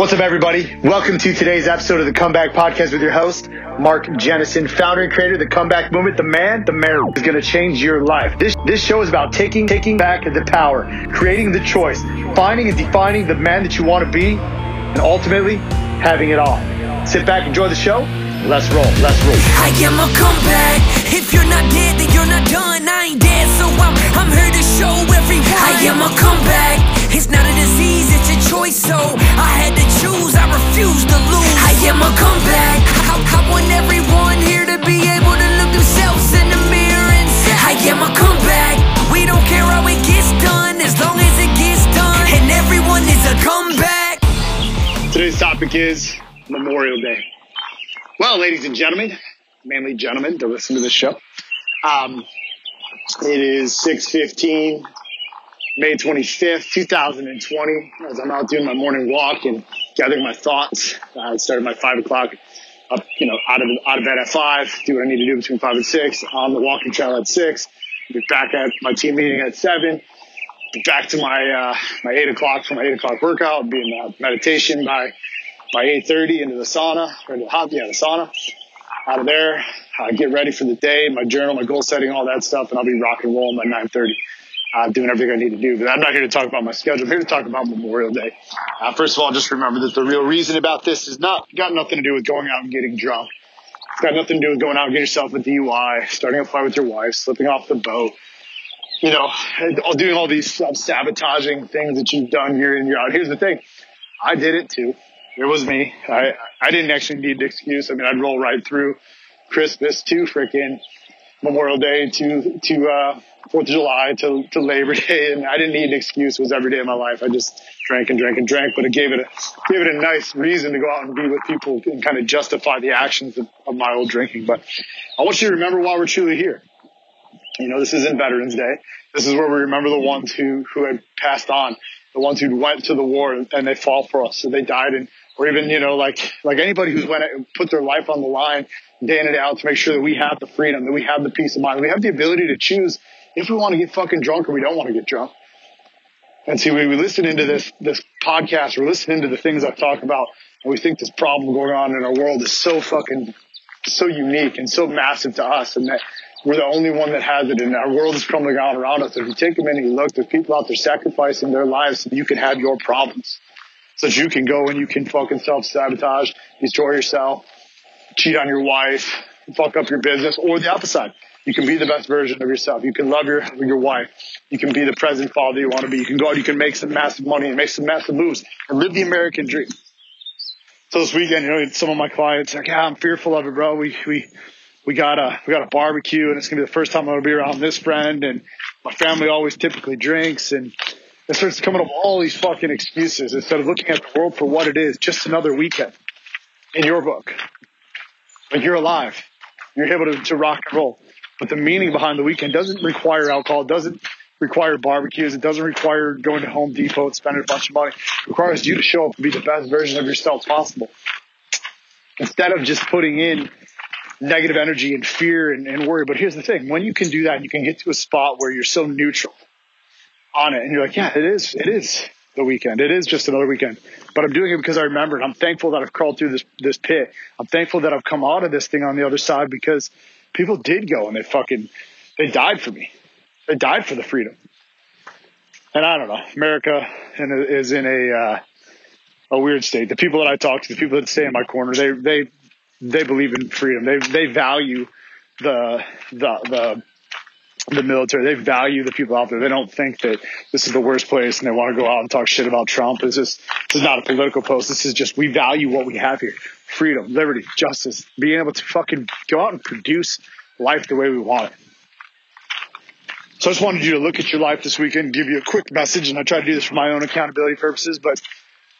What's up, everybody? Welcome to today's episode of the Comeback Podcast with your host, Mark Jennison, founder and creator of the Comeback Movement. The man, the man is going to change your life. This this show is about taking taking back the power, creating the choice, finding and defining the man that you want to be, and ultimately having it all. Sit back, enjoy the show. Let's roll. Let's roll. I am a comeback. If you're not dead, then you're not done. I ain't dead, so I'm I'm here to show topic is Memorial Day. Well, ladies and gentlemen, mainly gentlemen to listen to this show. Um, it is 6.15, May 25th, 2020, as I'm out doing my morning walk and gathering my thoughts. I started my 5 o'clock up, you know, out of, out of bed at 5, do what I need to do between 5 and 6, on the walking trail at 6, be back at my team meeting at 7, be back to my, uh, my 8 o'clock for my 8 o'clock workout, be in uh, meditation by by 8.30 into the sauna, or the hot, yeah, the sauna. Out of there, uh, get ready for the day, my journal, my goal setting, all that stuff, and I'll be rock and rolling by 9.30, uh, doing everything I need to do. But I'm not here to talk about my schedule. I'm here to talk about Memorial Day. Uh, first of all, just remember that the real reason about this is not got nothing to do with going out and getting drunk. It's got nothing to do with going out and getting yourself a DUI, starting a fight with your wife, slipping off the boat, you know, doing all these self sabotaging things that you've done year in, year out. Here's the thing. I did it too it was me. I, I didn't actually need an excuse. I mean, I'd roll right through Christmas to freaking Memorial Day to, to, uh, Fourth of July to, to Labor Day. And I didn't need an excuse. It was every day of my life. I just drank and drank and drank, but it gave it a, gave it a nice reason to go out and be with people and kind of justify the actions of, of my old drinking. But I want you to remember why we're truly here. You know, this isn't Veterans Day. This is where we remember the ones who, who had passed on, the ones who went to the war and they fought for us. So they died and or even, you know, like, like anybody who's went put their life on the line day in and out to make sure that we have the freedom, that we have the peace of mind. We have the ability to choose if we want to get fucking drunk or we don't want to get drunk. And see, we, we listen into this, this podcast, we're listening to the things I talk about, and we think this problem going on in our world is so fucking, so unique and so massive to us, and that we're the only one that has it, and our world is crumbling down around us. If you take a minute and you look, there's people out there sacrificing their lives so you can have your problems so that you can go and you can fucking self sabotage, destroy yourself, cheat on your wife, fuck up your business, or the opposite. You can be the best version of yourself. You can love your your wife. You can be the present father you want to be. You can go out. You can make some massive money and make some massive moves and live the American dream. So this weekend, you know, some of my clients like, yeah, I'm fearful of it, bro. We we we got a we got a barbecue, and it's gonna be the first time I'm gonna be around this friend, and my family always typically drinks, and it starts coming up with all these fucking excuses instead of looking at the world for what it is, just another weekend in your book. Like you're alive. You're able to, to rock and roll. But the meaning behind the weekend doesn't require alcohol, doesn't require barbecues, it doesn't require going to Home Depot and spending a bunch of money. It requires you to show up and be the best version of yourself possible. Instead of just putting in negative energy and fear and, and worry. But here's the thing when you can do that, you can get to a spot where you're so neutral on it and you're like, yeah, it is, it is the weekend. It is just another weekend, but I'm doing it because I remembered. I'm thankful that I've crawled through this, this pit. I'm thankful that I've come out of this thing on the other side because people did go and they fucking, they died for me. They died for the freedom. And I don't know, America is in a, uh, a weird state. The people that I talk to, the people that stay in my corner, they, they, they believe in freedom. They, they value the, the, the, the military. They value the people out there. They don't think that this is the worst place and they want to go out and talk shit about Trump. This is this is not a political post. This is just we value what we have here: freedom, liberty, justice, being able to fucking go out and produce life the way we want it. So I just wanted you to look at your life this weekend, give you a quick message, and I try to do this for my own accountability purposes. But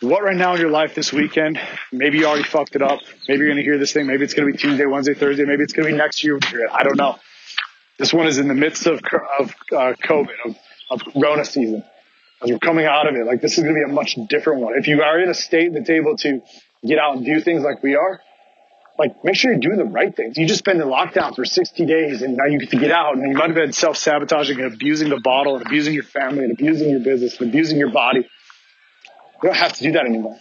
what right now in your life this weekend? Maybe you already fucked it up. Maybe you're going to hear this thing. Maybe it's going to be Tuesday, Wednesday, Thursday. Maybe it's going to be next year. I don't know. This one is in the midst of, of uh, COVID, of, of Corona season. As we're coming out of it, like this is going to be a much different one. If you are in a state that's able to get out and do things like we are, like make sure you're doing the right things. You just been in lockdown for 60 days and now you get to get out and you might have been self-sabotaging and abusing the bottle and abusing your family and abusing your business and abusing your body. You don't have to do that anymore.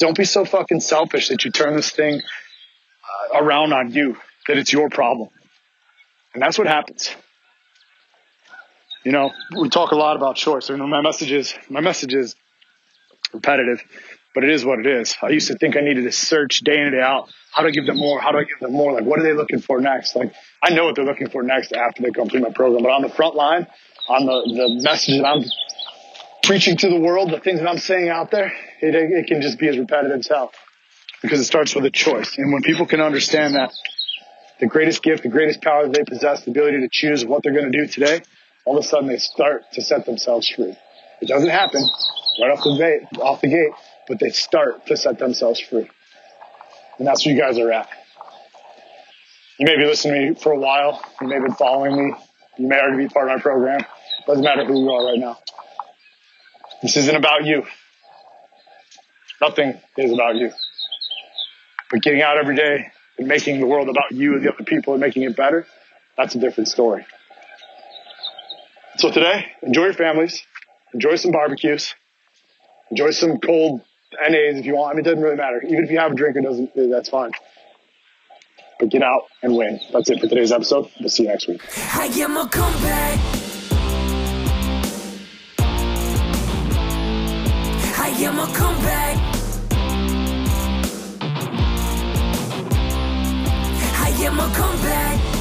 Don't be so fucking selfish that you turn this thing uh, around on you, that it's your problem. And that's what happens. You know, we talk a lot about choice. You know, my message is my message is repetitive, but it is what it is. I used to think I needed to search day in and day out. How do I give them more? How do I give them more? Like, what are they looking for next? Like, I know what they're looking for next after they complete my program, but on the front line, on the, the message that I'm preaching to the world, the things that I'm saying out there, it, it can just be as repetitive as hell because it starts with a choice. And when people can understand that the greatest gift, the greatest power they possess, the ability to choose what they're going to do today, all of a sudden they start to set themselves free. It doesn't happen right off the gate, off the gate, but they start to set themselves free. And that's where you guys are at. You may be listening to me for a while. You may have been following me. You may already be part of my program. Doesn't matter who you are right now. This isn't about you. Nothing is about you. But getting out every day and making the world about you and the other people and making it better, that's a different story. So today, enjoy your families, enjoy some barbecues, enjoy some cold NAs if you want. I mean, it doesn't really matter. Even if you have a drink, it doesn't, eh, that's fine. But get out and win. That's it for today's episode. We'll see you next week. I am a comeback. I am a comeback. I am a comeback.